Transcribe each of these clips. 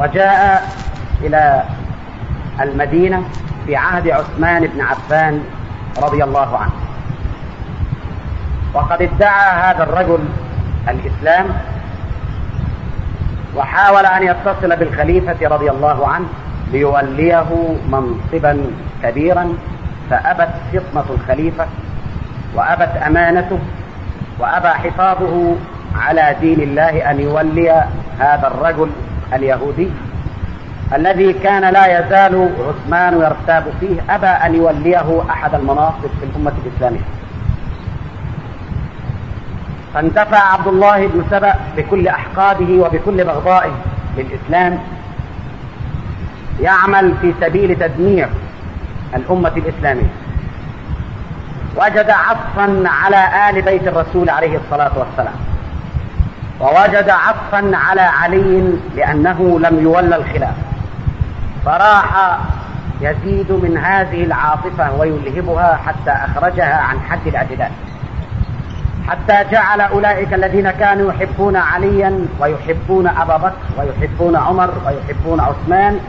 وجاء إلى المدينة في عهد عثمان بن عفان رضي الله عنه. وقد ادعى هذا الرجل الإسلام وحاول أن يتصل بالخليفة رضي الله عنه ليوليه منصبا كبيرا فأبت فطنة الخليفة وأبت أمانته وأبى حفاظه على دين الله أن يولي هذا الرجل اليهودي الذي كان لا يزال عثمان يرتاب فيه أبى أن يوليه أحد المناصب في الأمة الإسلامية. فانتفع عبد الله بن سبأ بكل أحقاده وبكل بغضائه للإسلام يعمل في سبيل تدمير الأمة الإسلامية. وجد عطفا على آل بيت الرسول عليه الصلاة والسلام. ووجد عطفا على علي لأنه لم يولى الخلاف. فراح يزيد من هذه العاطفة ويلهبها حتى أخرجها عن حد الاعتدال حتى جعل أولئك الذين كانوا يحبون عليا ويحبون أبا بكر ويحبون عمر ويحبون عثمان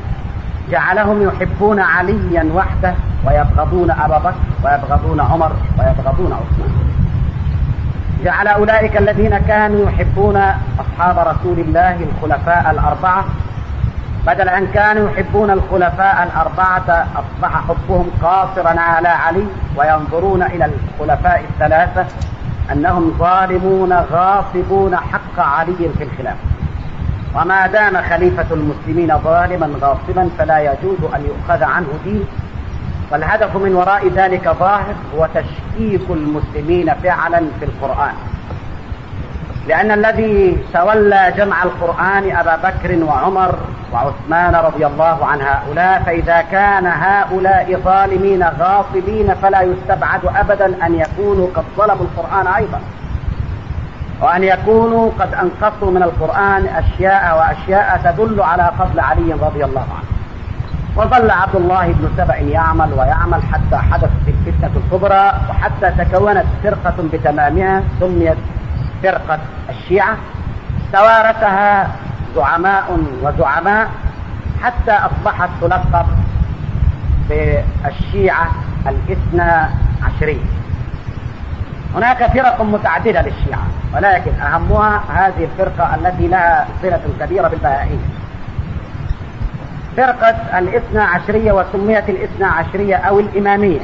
جعلهم يحبون عليا وحده ويبغضون أبا بكر ويبغضون عمر ويبغضون عثمان. جعل أولئك الذين كانوا يحبون أصحاب رسول الله الخلفاء الأربعة. بدل أن كانوا يحبون الخلفاء الأربعة أصبح حبهم قاصرا على علي وينظرون إلى الخلفاء الثلاثة أنهم ظالمون غاصبون حق علي في الخلافة وما دام خليفة المسلمين ظالما غاصبا فلا يجوز أن يؤخذ عنه دين والهدف من وراء ذلك ظاهر هو تشكيك المسلمين فعلا في القرآن. لأن الذي تولى جمع القرآن أبا بكر وعمر وعثمان رضي الله عن هؤلاء فإذا كان هؤلاء ظالمين غاصبين فلا يستبعد أبدا أن يكونوا قد ظلموا القرآن أيضا. وأن يكونوا قد أنقصوا من القرآن أشياء وأشياء تدل على فضل علي رضي الله عنه. وظل عبد الله بن سبع يعمل ويعمل حتى حدثت الفتنة الكبرى وحتى تكونت فرقة بتمامها سميت فرقة الشيعة. توارثها زعماء وزعماء حتى أصبحت تلقب بالشيعة الاثنى عشرية هناك فرق متعددة للشيعة ولكن أهمها هذه الفرقة التي لها صلة كبيرة بالبهائية. فرقة الاثنى عشرية وسميت الاثنى عشرية أو الإمامية.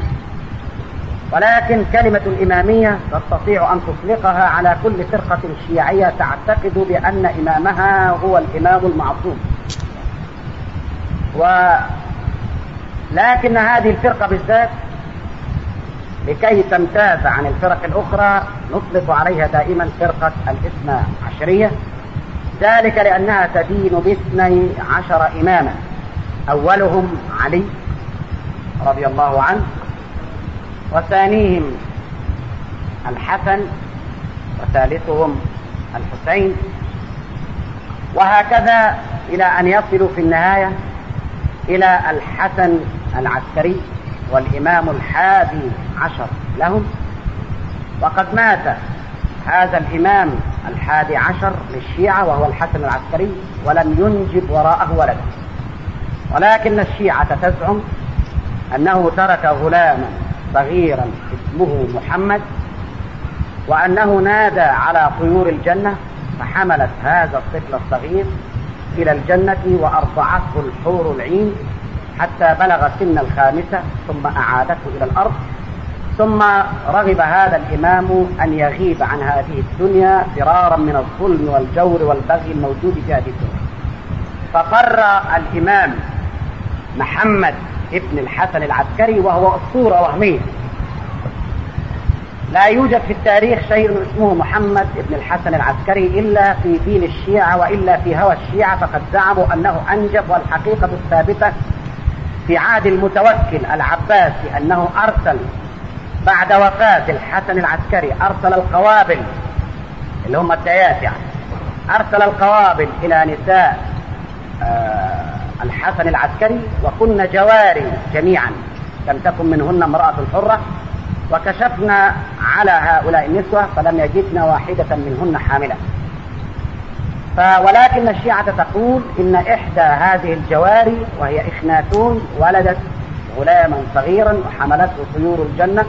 ولكن كلمة الإمامية تستطيع أن تطلقها على كل فرقة شيعية تعتقد بأن إمامها هو الإمام المعصوم. و لكن هذه الفرقة بالذات لكي تمتاز عن الفرق الأخرى نطلق عليها دائما فرقة الاثنى عشرية. ذلك لأنها تدين باثني عشر إماما. أولهم علي رضي الله عنه وثانيهم الحسن وثالثهم الحسين. وهكذا إلى أن يصلوا في النهاية إلى الحسن العسكري والإمام الحادي عشر لهم. وقد مات هذا الإمام الحادي عشر للشيعة وهو الحسن العسكري ولم ينجب وراءه ولدا ولكن الشيعة تزعم أنه ترك غلاما صغيرا اسمه محمد وأنه نادى على طيور الجنة فحملت هذا الطفل الصغير إلى الجنة وأرضعته الحور العين حتى بلغ سن الخامسة ثم أعادته إلى الأرض. ثم رغب هذا الإمام أن يغيب عن هذه الدنيا فرارا من الظلم والجور والبغي الموجود في هذه الدنيا. فقر الإمام محمد ابن الحسن العسكري وهو أسطورة وهمية. لا يوجد في التاريخ شيء اسمه محمد ابن الحسن العسكري إلا في دين الشيعة وإلا في هوى الشيعة فقد زعموا أنه أنجب والحقيقة الثابتة في عهد المتوكل العباسي أنه أرسل بعد وفاة الحسن العسكري أرسل القوابل اللي هم الديات يعني أرسل القوابل إلى نساء آه الحسن العسكري وكن جواري جميعا. لم تكن منهن امرأة حرة. وكشفنا على هؤلاء النسوة فلم يجدن واحدة منهن حاملة. ولكن الشيعة تقول إن إحدى هذه الجواري وهي إخناتون ولدت غلاما صغيرا وحملته طيور الجنة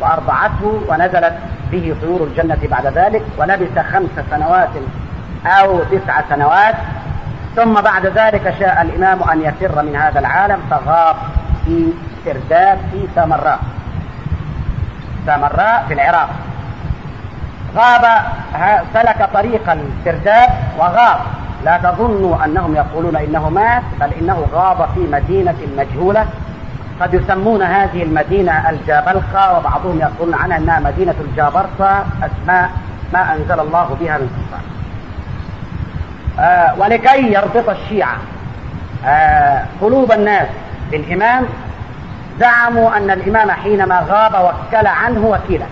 وأرضعته ونزلت به طيور الجنة بعد ذلك ولبث خمس سنوات أو تسع سنوات ثم بعد ذلك شاء الإمام أن يفر من هذا العالم فغاب في سرداب في سامراء. سامراء في العراق. غاب سلك طريق السرداب وغاب. لا تظنوا أنهم يقولون إنه مات بل إنه غاب في مدينة مجهولة. قد يسمون هذه المدينة الجابلقة وبعضهم يقولون عنها أنها مدينة الجابرصة أسماء ما أنزل الله بها من سلطان. ولكي يربط الشيعة. آه قلوب الناس بالإمام. زعموا أن الإمام حينما غاب وكل عنه وكيلا.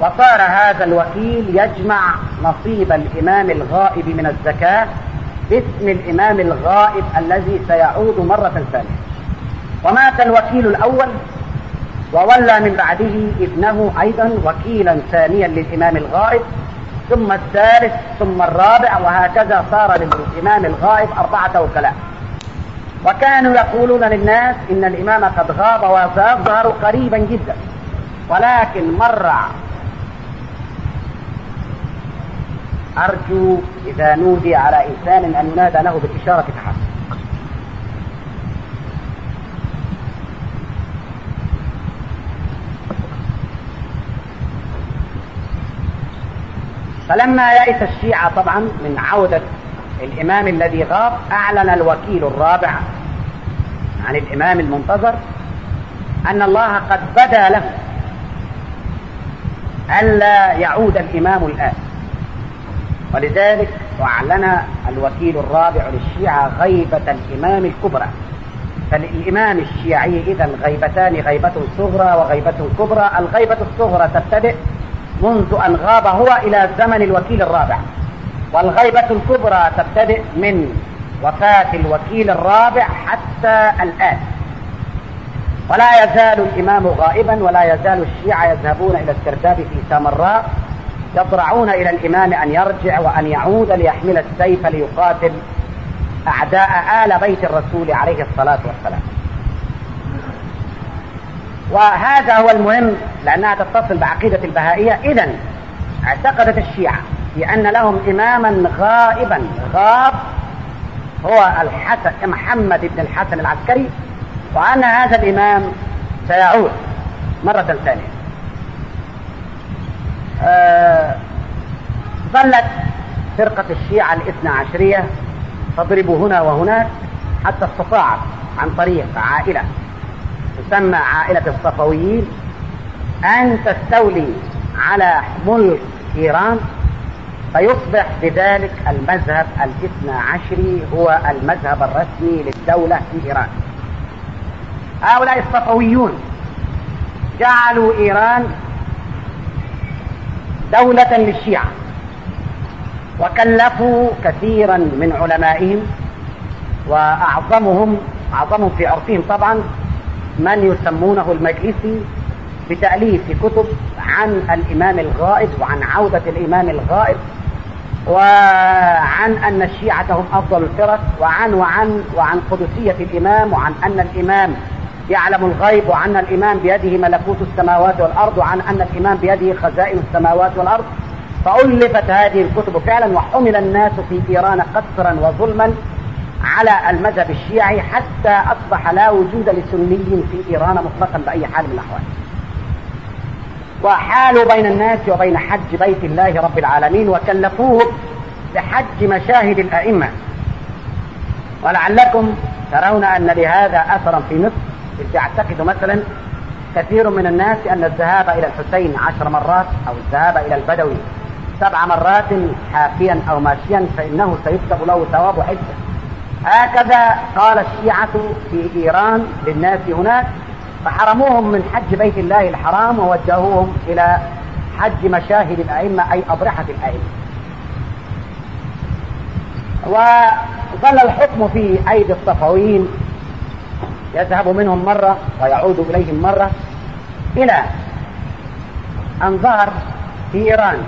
وصار هذا الوكيل يجمع نصيب الإمام الغائب من الزكاة باسم الإمام الغائب الذي سيعود مرة ثانية. ومات الوكيل الأول وولى من بعده ابنه أيضا وكيلا ثانيا للإمام الغائب. ثم الثالث ثم الرابع وهكذا صار للإمام الغائب أربعة وكلاء. وكانوا يقولون للناس إن الإمام قد غاب وسيظهر قريبا جدا. ولكن مر أرجو إذا نودي على إنسان أن ينادى له بالإشارة تحسن فلما يئس الشيعة طبعا من عودة الإمام الذي غاب أعلن الوكيل الرابع عن الإمام المنتظر أن الله قد بدا له ألا يعود الإمام الآن. ولذلك أعلن الوكيل الرابع للشيعة غيبة الإمام الكبرى. فالإمام الشيعي إذا غيبتان غيبة صغرى وغيبة كبرى. الغيبة الصغرى تبتدئ منذ أن غاب هو إلى زمن الوكيل الرابع. والغيبة الكبرى تبتدئ من وفاة الوكيل الرابع حتى الآن. ولا يزال الإمام غائبا ولا يزال الشيعة يذهبون إلى السرداب في سامراء يضرعون إلى الإمام أن يرجع وأن يعود ليحمل السيف ليقاتل أعداء آل بيت الرسول عليه الصلاة والسلام. وهذا هو المهم لأنها تتصل بعقيدة البهائية. إذا اعتقدت الشيعة بأن لهم إماما غائبا. غاب هو الحسن محمد بن الحسن العسكري وأن هذا الإمام سيعود مرة ثانية. آه ظلت فرقة الشيعة الاثنى عشرية تضرب هنا وهناك حتى استطاعت عن طريق عائلة. تسمى عائلة الصفويين أن تستولي على ملك إيران فيصبح بذلك المذهب الاثنى عشري هو المذهب الرسمي للدولة في إيران. هؤلاء الصفويون جعلوا إيران دولة للشيعة وكلفوا كثيرا من علمائهم وأعظمهم أعظمهم في عرفهم طبعا من يسمونه المجلسي بتأليف كتب عن الإمام الغائب وعن عودة الإمام الغائب وعن أن الشيعة هم أفضل الفرق وعن وعن وعن قدسية الإمام وعن أن الإمام يعلم الغيب وعن الإمام بيده ملكوت السماوات والأرض وعن أن الإمام بيده خزائن السماوات والأرض. فألفت هذه الكتب فعلا وحمل الناس في إيران قسرا وظلما. على المذهب الشيعي حتى أصبح لا وجود لسني في إيران مطلقا بأي حال من الأحوال. وحالوا بين الناس وبين حج بيت الله رب العالمين وكلفوه بحج مشاهد الأئمة. ولعلكم ترون أن لهذا أثرا في مصر يعتقد مثلا كثير من الناس أن الذهاب إلى الحسين عشر مرات أو الذهاب إلى البدوي سبع مرات حافيا أو ماشيا فإنه سيكتب له ثواب حجة. هكذا قال الشيعة في إيران للناس هناك فحرموهم من حج بيت الله الحرام ووجهوهم إلى حج مشاهد الأئمة أي أضرحة الأئمة. وظل الحكم في أيدي الصفويين يذهب منهم مرة ويعود إليهم مرة إلى أن ظهر في إيران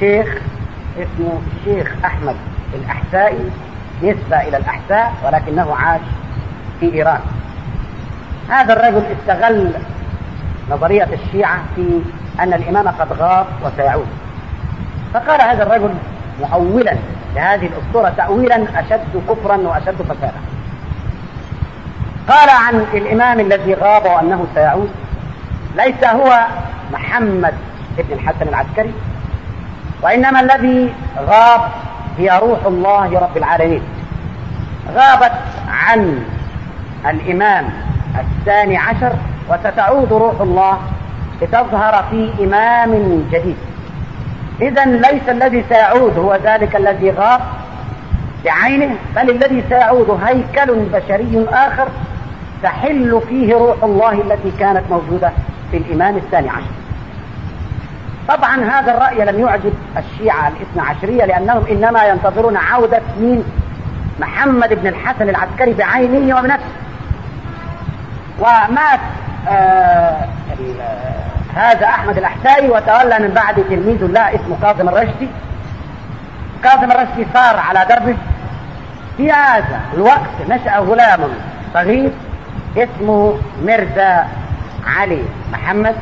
شيخ اسمه الشيخ أحمد الأحسائي نسبة إلى الأحساء ولكنه عاش في إيران. هذا الرجل استغل نظرية الشيعة في أن الإمام قد غاب وسيعود. فقال هذا الرجل مؤولا لهذه الأسطورة تأويلا أشد كفرا وأشد فسادا. قال عن الإمام الذي غاب وأنه سيعود ليس هو محمد بن الحسن العسكري وإنما الذي غاب هي روح الله رب العالمين. غابت عن الإمام الثاني عشر وستعود روح الله لتظهر في إمام جديد. إذا ليس الذي سيعود هو ذلك الذي غاب بعينه بل الذي سيعود هيكل بشري آخر تحل فيه روح الله التي كانت موجودة في الإمام الثاني عشر. طبعا هذا الرأي لم يعجب الشيعة الاثنى عشرية لأنهم إنما ينتظرون عودة مين؟ محمد بن الحسن العسكري بعينه وبنفسه ومات آه هذا أحمد الأحسائي وتولى من بعد تلميذ له اسمه كاظم الرشدي. كاظم الرشدي صار على دربه. في هذا الوقت نشأ غلام صغير اسمه مرزا علي محمد.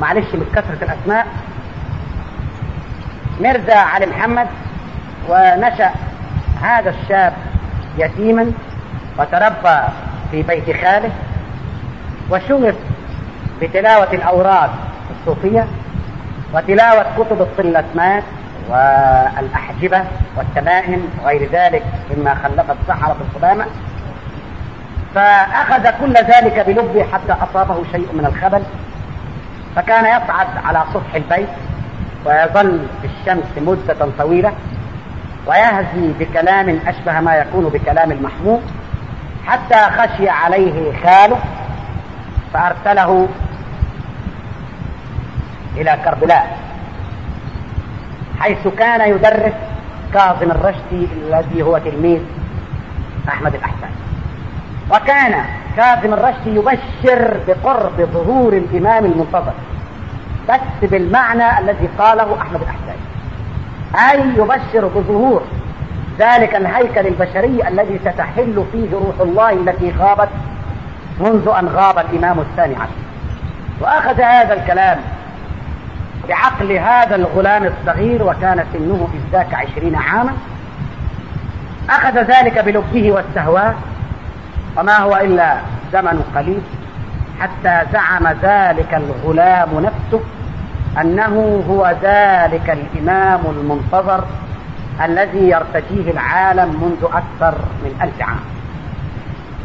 معلش من كثرة الأسماء. مرزا علي محمد ونشأ هذا الشاب يتيما وتربى في بيت خاله وشغف بتلاوة الأوراد الصوفية وتلاوة كتب الطلسمات والأحجبة والتمائم وغير ذلك مما خلقت سحرة القدامى. فأخذ كل ذلك بلبه حتى أصابه شيء من الخبل. فكان يصعد على سطح البيت ويظل في الشمس مدة طويلة ويهزي بكلام أشبه ما يكون بكلام المحمود حتى خشي عليه خاله فأرسله إلى كربلاء حيث كان يدرس كاظم الرشدي الذي هو تلميذ أحمد الأحسن. وكان كاظم الرشدي يبشر بقرب ظهور الإمام المنتظر. بس بالمعنى الذي قاله أحمد الأحسن أي يبشر بظهور. ذلك الهيكل البشري الذي ستحل فيه روح الله التي غابت منذ أن غاب الإمام الثاني عشر. وأخذ هذا الكلام بعقل هذا الغلام الصغير وكان سنه إذ ذاك عشرين عاما. أخذ ذلك بلبه واستهواه وما هو إلا زمن قليل حتى زعم ذلك الغلام نفسه أنه هو ذلك الإمام المنتظر الذي يرتجيه العالم منذ أكثر من ألف عام.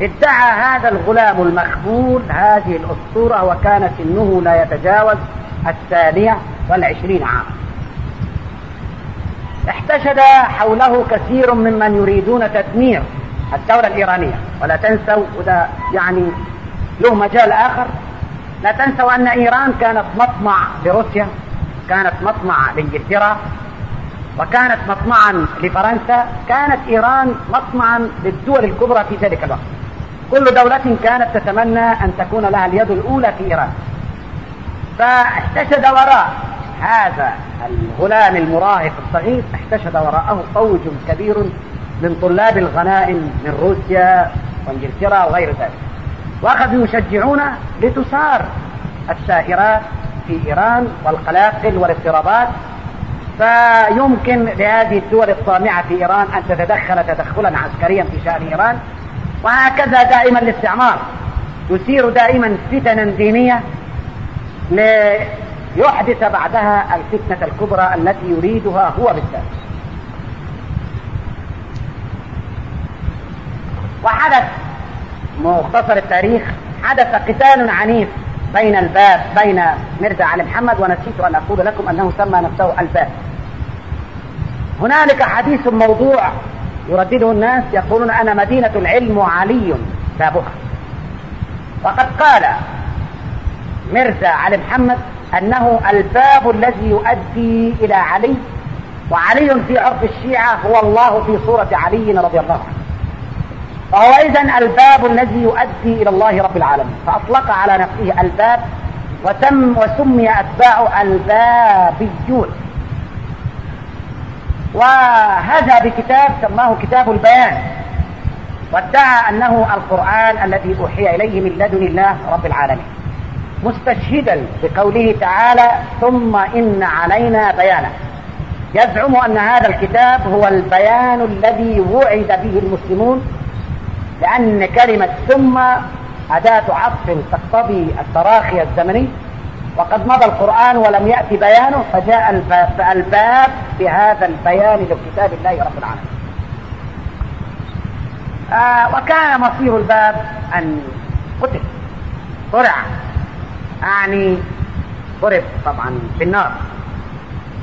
ادعى هذا الغلام المخبول هذه الأسطورة وكان سنه لا يتجاوز الثانية والعشرين عاما احتشد حوله كثير ممن يريدون تدمير. الدولة الإيرانية. ولا تنسوا وده يعني له مجال آخر. لا تنسوا أن إيران كانت مطمع لروسيا كانت مطمع لإنجلترا وكانت مطمعا لفرنسا كانت إيران مطمعا للدول الكبرى في ذلك الوقت. كل دولة كانت تتمنى أن تكون لها اليد الأولى في إيران. فاحتشد وراء هذا الغلام المراهق الصغير احتشد وراءه فوج كبير من طلاب الغنائم من روسيا وانجلترا وغير ذلك. واخذوا يشجعون لتثار السائرات في إيران والقلاقل والاضطرابات فيمكن لهذه الدول الطامعة في إيران أن تتدخل تدخلا عسكريا في شأن إيران. وهكذا دائما الاستعمار يثير دائما فتنا دينية ليحدث بعدها الفتنة الكبرى التي يريدها هو بالذات. وحدث مختصر التاريخ حدث قتال عنيف بين الباب بين مرزا علي محمد ونسيت أن أقول لكم أنه سمى نفسه الباب. هنالك حديث موضوع يردده الناس يقولون أنا مدينة العلم وعلي بابها وقد قال مرزا علي محمد أنه الباب الذي يؤدي إلى علي وعلي في عرف الشيعة هو الله في صورة علي رضي الله عنه. فهو إذا الباب الذي يؤدي إلى الله رب العالمين. فأطلق على نفسه الباب وتم وسمي أتباعه البابيون. وهذا بكتاب سماه كتاب البيان. وادعى أنه القرآن الذي أوحي إليه من لدن الله رب العالمين. مستشهدا بقوله تعالى ثم إن علينا بيانه يزعم أن هذا الكتاب هو البيان الذي وعد به المسلمون لأن كلمة ثم أداة عطف تقتضي التراخي الزمني. وقد مضى القرآن ولم يأتي بيانه فجاء الباب, بهذا البيان لكتاب الله رب العالمين. آه وكان مصير الباب أن قتل. طرع. يعني ضرب طبعا في النار.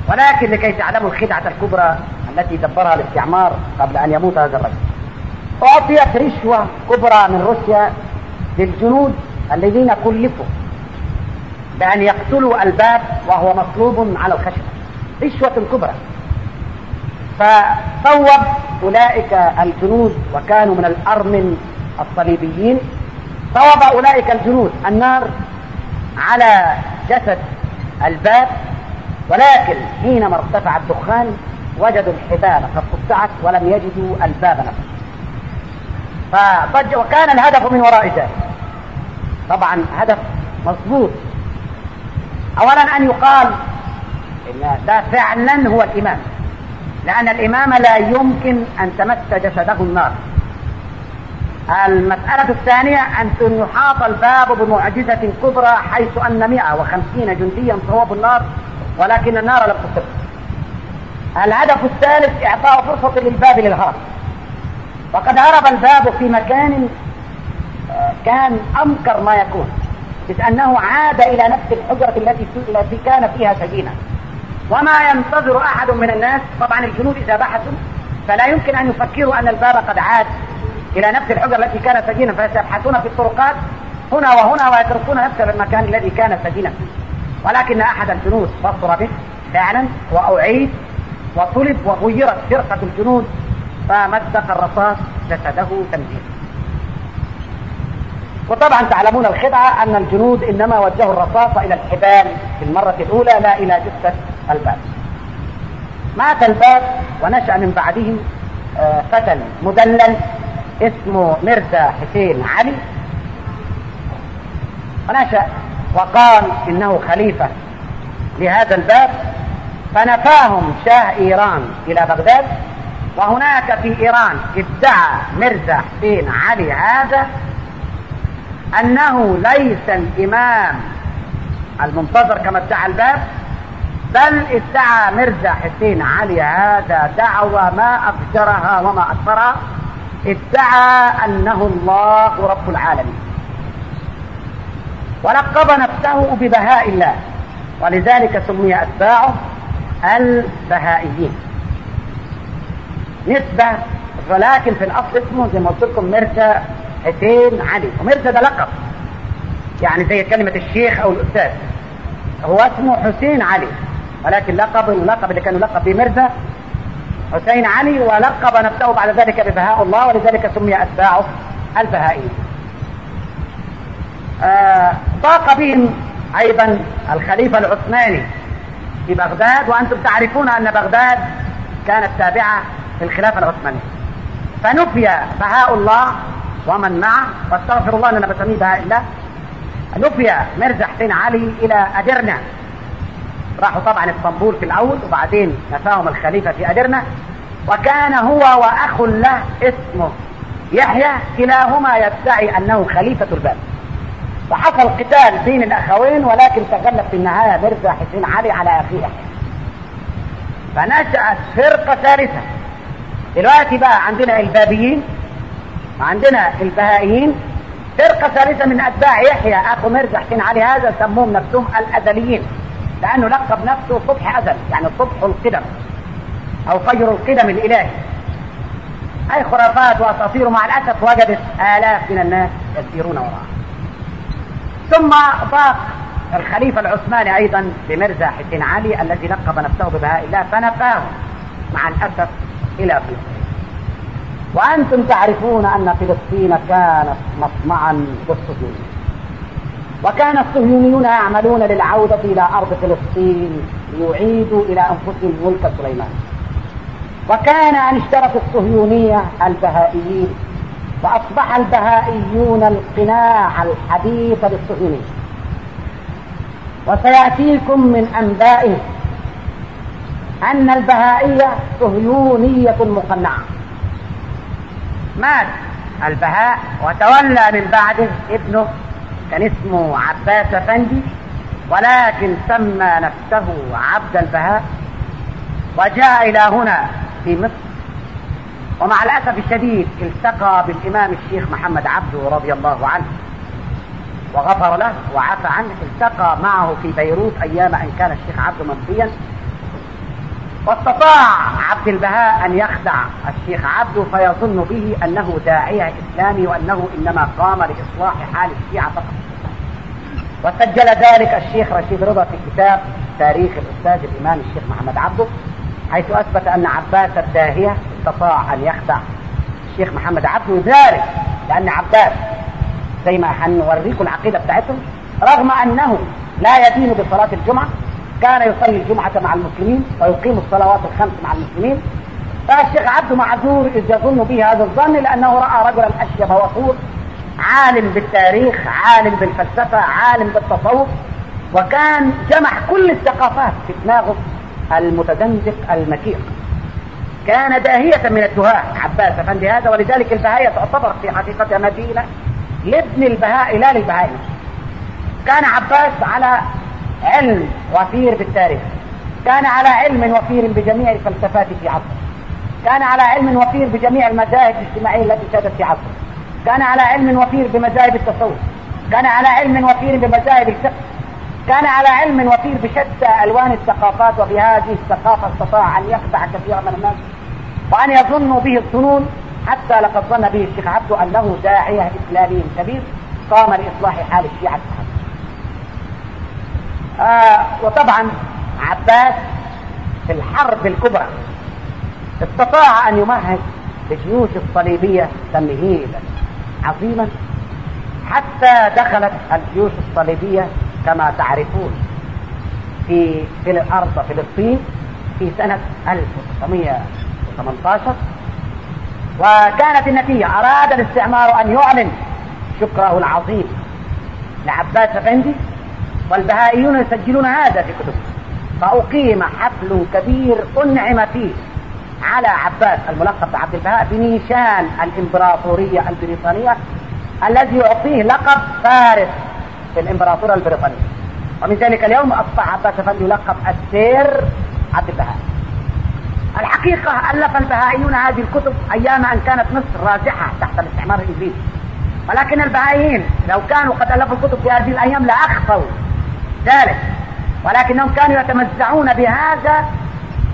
ولكن لكي تعلموا الخدعة الكبرى التي دبرها الاستعمار قبل أن يموت هذا الرجل. أعطيت رشوة كبرى من روسيا للجنود الذين كلفوا بأن يقتلوا الباب وهو مصلوب على الخشبة. رشوة كبرى. فصوب أولئك الجنود وكانوا من الأرمن الصليبيين. صوب أولئك الجنود النار على جسد الباب ولكن حينما ارتفع الدخان وجدوا الحبال قد قطعت ولم يجدوا الباب نفسه. فضج وكان الهدف من وراء ذلك طبعا هدف مضبوط اولا أن يقال إن ده فعلا هو الإمام. لأن الإمام لا يمكن أن تمس جسده النار. المسألة الثانية أن يحاط الباب بمعجزة كبرى حيث أن 150 جنديا صوبوا النار ولكن النار لم تصب. الهدف الثالث إعطاء فرصة للباب للهرب. وقد هرب الباب في مكان آه، كان أمكر ما يكون إذ أنه عاد إلى نفس الحجرة التي التي كان فيها سجينة وما ينتظر أحد من الناس طبعا الجنود إذا بحثوا فلا يمكن أن يفكروا أن الباب قد عاد إلى نفس الحجرة التي كان سجينا فسيبحثون في الطرقات هنا وهنا ويتركون نفس المكان الذي كان سجينا فيه. ولكن أحد الجنود بصر به فعلا وأعيد وطلب وغيرت فرقة الجنود فمزق الرصاص جسده تمزيقا وطبعا تعلمون الخدعة أن الجنود إنما وجهوا الرصاص إلى الحبال في المرة الأولى لا إلى جثة الباب. مات الباب ونشأ من بعده آه، فتى مدلل اسمه مرزا حسين علي. ونشأ وقال إنه خليفة لهذا الباب. فنفاهم شاه إيران إلى بغداد. وهناك في إيران ادعى مرزا حسين علي هذا أنه ليس الإمام المنتظر كما ادعى الباب بل ادعى مرزا حسين علي هذا دعوى ما أفجرها وما أكثرها ادعى أنه الله رب العالمين. ولقب نفسه ببهاء الله ولذلك سمي أتباعه البهائيين. نسبة ولكن في الأصل اسمه زي ما قلت لكم مرزا حسين علي. ومرزا ده لقب. يعني زي كلمة الشيخ أو الأستاذ. هو اسمه حسين علي. ولكن لقب اللقب اللي كانوا لقب بمرزا حسين علي ولقب نفسه بعد ذلك ببهاء الله ولذلك سمي أتباعه البهائيين. آه ضاق بهم أيضا الخليفة العثماني في بغداد. وأنتم تعرفون أن بغداد كانت تابعة للخلافة العثمانية فنفي بهاء الله ومن معه واستغفر الله أننا بسميه بهاء الله. نفي مرزا حسين علي إلى أدرنا. راحوا طبعا إسطنبول في الأول وبعدين نفاهم الخليفة في أدرنا. وكان هو وأخ له اسمه يحيى كلاهما يدعي أنه خليفة الباب. وحصل قتال بين الأخوين ولكن تغلب في النهاية مرزا حسين علي على أخيه. يحيى فنشأت فرقة ثالثة. دلوقتي بقى عندنا البابيين وعندنا البهائيين. فرقة ثالثة من أتباع يحيى أخو مرزا حسين علي هذا سموهم نفسهم الأزليين لأنه لقب نفسه صبح أزل يعني صبح القدم أو فجر القدم الإلهي. أي خرافات وأساطير مع الأسف وجدت آلاف من الناس يسيرون وراءها ثم ضاق الخليفة العثماني أيضا بمرزا حسين علي الذي لقب نفسه ببهاء الله فنفاه مع الأسف إلى فلسطين وأنتم تعرفون أن فلسطين كانت مصنعا للصهيونيين وكان الصهيونيون يعملون للعودة إلى أرض فلسطين ليعيدوا إلى أنفسهم ملك سليمان. وكان أن اشترت الصهيونية البهائيين وأصبح البهائيون القناع الحديث للصهيونية. وسيأتيكم من أنبائه أن البهائية صهيونية مقنعة مات البهاء وتولى من بعده ابنه كان اسمه عباس أفندي ولكن سمى نفسه عبد البهاء وجاء إلى هنا في مصر ومع الأسف الشديد التقى بالإمام الشيخ محمد عبده رضي الله عنه وغفر له وعفى عنه التقى معه في بيروت أيام أن كان الشيخ عبده منفيا واستطاع عبد البهاء أن يخدع الشيخ عبده فيظن به أنه داعية إسلامي وأنه إنما قام لإصلاح حال الشيعة فقط. وسجل ذلك الشيخ رشيد رضا في كتاب تاريخ الأستاذ الإمام الشيخ محمد عبده حيث أثبت أن عباس الداهية استطاع أن يخدع الشيخ محمد عبده ذلك لأن عباس زي ما هنوريكم العقيدة بتاعتهم رغم أنه لا يدين بصلاة الجمعة كان يصلي الجمعة مع المسلمين ويقيم الصلوات الخمس مع المسلمين. فالشيخ عبده معذور إذ يظن به هذا الظن لأنه رأى رجلا أشيب وطول عالم بالتاريخ عالم بالفلسفة عالم بالتصوف وكان جمع كل الثقافات في دماغه المتدنزق المكير كان داهية من الدهاء. عباس أفندي هذا ولذلك البهاية تعتبر في حقيقتها مدينة لابن البهاء لا للبهاء كان عباس على علم وفير بالتاريخ. كان على علم وفير بجميع الفلسفات في عصره. كان على علم وفير بجميع المذاهب الاجتماعية التي سادت في عصره. كان على علم وفير بمذاهب التصوف. كان على علم وفير بمذاهب الفقه. كان على علم وفير بشتى ألوان الثقافات وبهذه الثقافة استطاع أن يخدع كثيرا من الناس وأن يظنوا به الظنون حتى لقد ظن به الشيخ عبده أنه داعية إسلامي كبير قام لإصلاح حال الشيعة. آه وطبعا عباس في الحرب الكبرى استطاع أن يمهد الجيوش الصليبية تمهيدا عظيما حتى دخلت الجيوش الصليبية كما تعرفون في في الأرض فلسطين في سنة 1918 وكانت النتيجة أراد الاستعمار أن يعلن شكره العظيم لعباس افندي والبهائيون يسجلون هذا في كتبهم فأقيم حفل كبير أنعم فيه على عباس الملقب بعبد البهاء بنيشان الإمبراطورية البريطانية الذي يعطيه لقب فارس في الإمبراطورية البريطانية. ومن ذلك اليوم أصبح عباس أفندي يلقب السير عبد البهاء. الحقيقة ألف البهائيون هذه الكتب أيام أن كانت مصر رازحة تحت الاستعمار الإنجليزي. ولكن البهائيين لو كانوا قد ألفوا الكتب في هذه الأيام لأخفوا ذلك. ولكنهم كانوا يتمزعون بهذا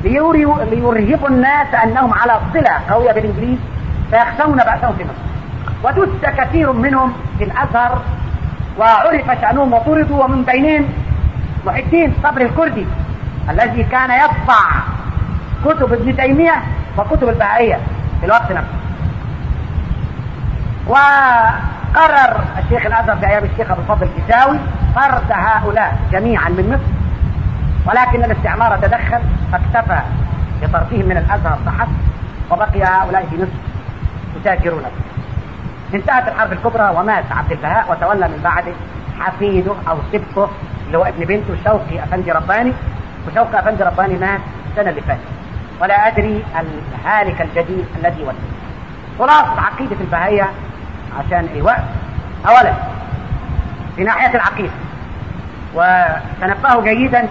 ليرهبوا الناس أنهم على صلة قوية بالإنجليز فيخشون بأسهم في مصر. ودس كثير منهم في الأزهر وعرف شأنهم وطردوا ومن بينهم محي الدين صبري الكردي الذي كان يطبع كتب ابن تيمية وكتب البهائية في الوقت نفسه. وقرر الشيخ الأزهر في أيام الشيخ أبو الفضل الكساوي فرد هؤلاء جميعا من مصر ولكن الاستعمار تدخل فاكتفى بطرفهم من الأزهر فحسب وبقي هؤلاء في مصر يتاجرون. انتهت الحرب الكبرى ومات عبد البهاء وتولى من بعده حفيده أو سبته اللي هو ابن بنته شوقي أفندي رباني وشوقي أفندي رباني مات السنة اللي فاتت. ولا أدري الهالك الجديد الذي ولد خلاصة عقيدة البهائيه عشان الوقت اولا في ناحية العقيدة. وتنبهوا جيدا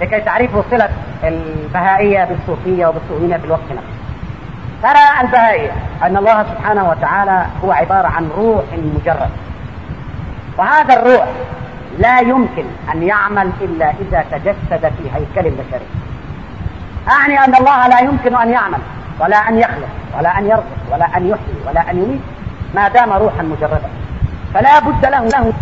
لكي تعرفوا صلة البهائية بالصوفية وبالصوفية في الوقت نفسه. ترى البهائية أن الله سبحانه وتعالى هو عبارة عن روح مجرد. وهذا الروح لا يمكن أن يعمل إلا إذا تجسد في هيكل بشري أعني أن الله لا يمكن أن يعمل ولا أن يخلق ولا أن يرزق ولا أن يحيي ولا أن يميت. ما دام روحا مجردا. فلا بد له له